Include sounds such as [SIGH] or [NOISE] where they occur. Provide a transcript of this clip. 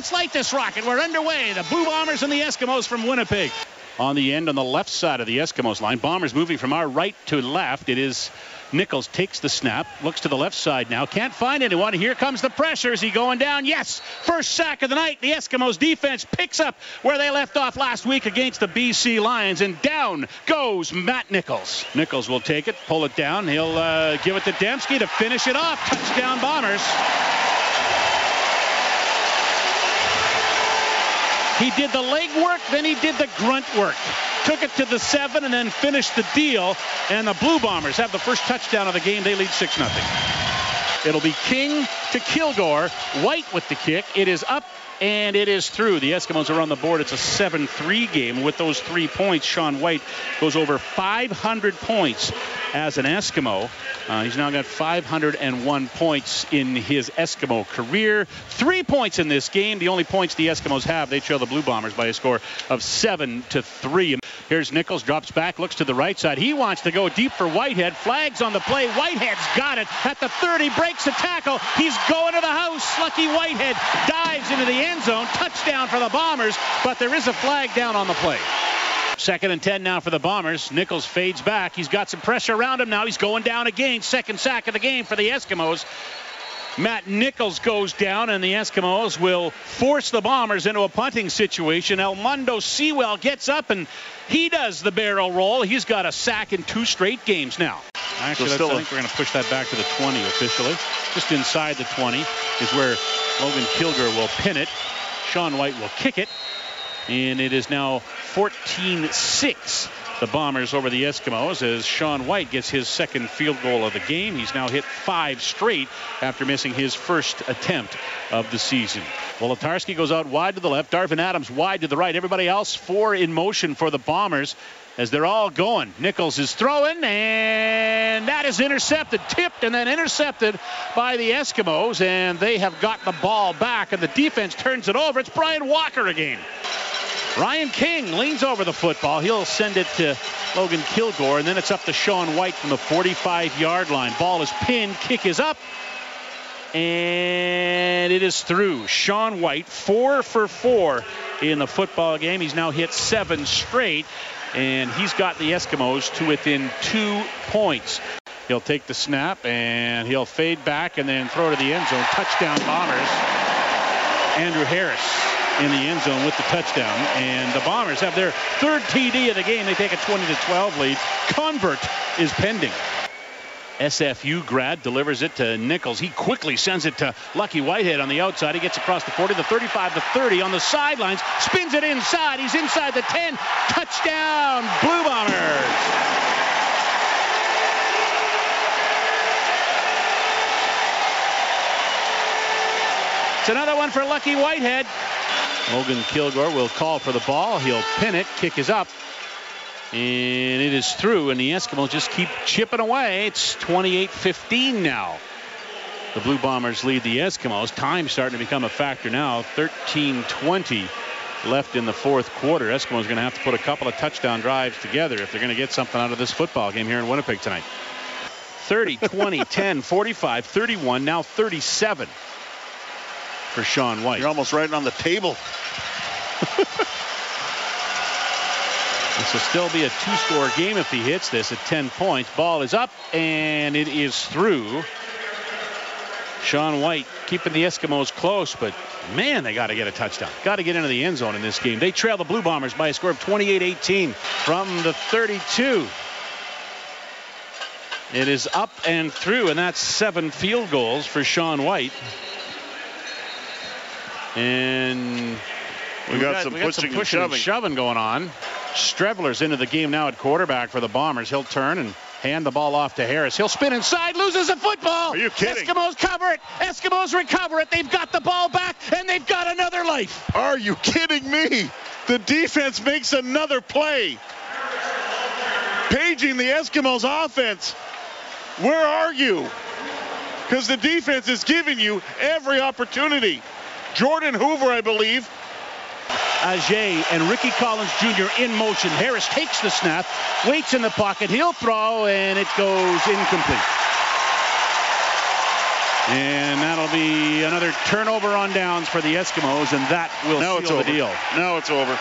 Let's light this rocket. We're underway. The Blue Bombers and the Eskimos from Winnipeg. On the end on the left side of the Eskimos line. Bombers moving from our right to left. It is Nichols takes the snap, looks to the left side now, can't find anyone. Here comes the pressure. Is he going down? Yes. First sack of the night. The Eskimos defense picks up where they left off last week against the BC Lions, and down goes Matt Nichols. Nichols will take it, pull it down. He'll uh, give it to Demski to finish it off. Touchdown Bombers. He did the leg work, then he did the grunt work took it to the seven, and then finished the deal. And the Blue Bombers have the first touchdown of the game. They lead 6 0. It'll be King to Kilgore. Whyte with the kick. It is up and it is through. The Eskimos are on the board. It's a 7 3 game. With those three points, Sean Whyte goes over 500 points as an Eskimo. Uh, he's now got 501 points in his Eskimo career. Three points in this game. The only points the Eskimos have, they trail the Blue Bombers by a score of 7 to 3. Here's Nichols, drops back, looks to the right side. He wants to go deep for Whitehead. Flags on the play. Whitehead's got it at the 30, breaks a tackle. He's going to the house. Lucky Whitehead dives into the end zone. Touchdown for the Bombers, but there is a flag down on the play. Second and 10 now for the Bombers. Nichols fades back. He's got some pressure around him now. He's going down again. Second sack of the game for the Eskimos. Matt Nichols goes down, and the Eskimos will force the Bombers into a punting situation. Almondo Sewell gets up, and he does the barrel roll. He's got a sack in two straight games now. Actually, so I think we're going to push that back to the 20 officially. Just inside the 20 is where Logan Kilgore will pin it. Sean Whyte will kick it. And it is now 14 6 the Bombers over the Eskimos as Sean Whyte gets his second field goal of the game. He's now hit five straight after missing his first attempt of the season. Wolitarsky goes out wide to the left. Darvin Adams wide to the right. Everybody else four in motion for the Bombers as they're all going. Nichols is throwing, and that is intercepted, tipped, and then intercepted by the Eskimos, and they have got the ball back, and the defense turns it over. It's Brian Walker again. Ryan King leans over the football. He'll send it to Logan Kilgore, and then it's up to Sean Whyte from the 45-yard line. Ball is pinned, kick is up, and it is through. Sean Whyte, four for four in the football game. He's now hit seven straight, and he's got the Eskimos to within two points. He'll take the snap, and he'll fade back and then throw to the end zone. Touchdown Bombers. Andrew Harris in the end zone with the touchdown. And the Bombers have their third TD of the game. They take a 20 to 12 lead. Convert is pending. SFU grad delivers it to Nichols. He quickly sends it to Lucky Whitehead on the outside. He gets across the 40, the 35, the 30 on the sidelines, spins it inside. He's inside the 10. Touchdown, Blue Bombers. It's another one for Lucky Whitehead. Logan Kilgore will call for the ball. He'll pin it. Kick is up. And it is through, and the Eskimos just keep chipping away. It's 28-15 now. The Blue Bombers lead the Eskimos. Time starting to become a factor now. 13-20 left in the fourth quarter. Eskimos going to have to put a couple of touchdown drives together if they're going to get something out of this football game here in Winnipeg tonight. 30, 20, [LAUGHS] 10, 45, 31, now 37 for Sean Whyte. You're almost right on the table. this will still be a two-score game if he hits this at 10 points. Ball is up, and it is through. Sean Whyte keeping the Eskimos close, but man, they got to get a touchdown. Got to get into the end zone in this game. They trail the Blue Bombers by a score of 28-18 from the 32. It is up and through, and that's seven field goals for Sean Whyte. And we got, got, some we got pushing, some pushing and, shoving. and shoving going on. Streveler's into the game now at quarterback for the Bombers. He'll turn and hand the ball off to Harris. He'll spin inside, loses the football. Are you kidding? Eskimos cover it. Eskimos recover it. They've got the ball back, and they've got another life. Are you kidding me? The defense makes another play. Paging the Eskimos offense. Where are you? Because the defense is giving you every opportunity. Jordan Hoover, I believe. Ajay and Ricky Collins Jr. in motion. Harris takes the snap, waits in the pocket. He'll throw, and it goes incomplete. And that'll be another turnover on downs for the Eskimos, and that will Now seal it's the over. deal. Now it's over.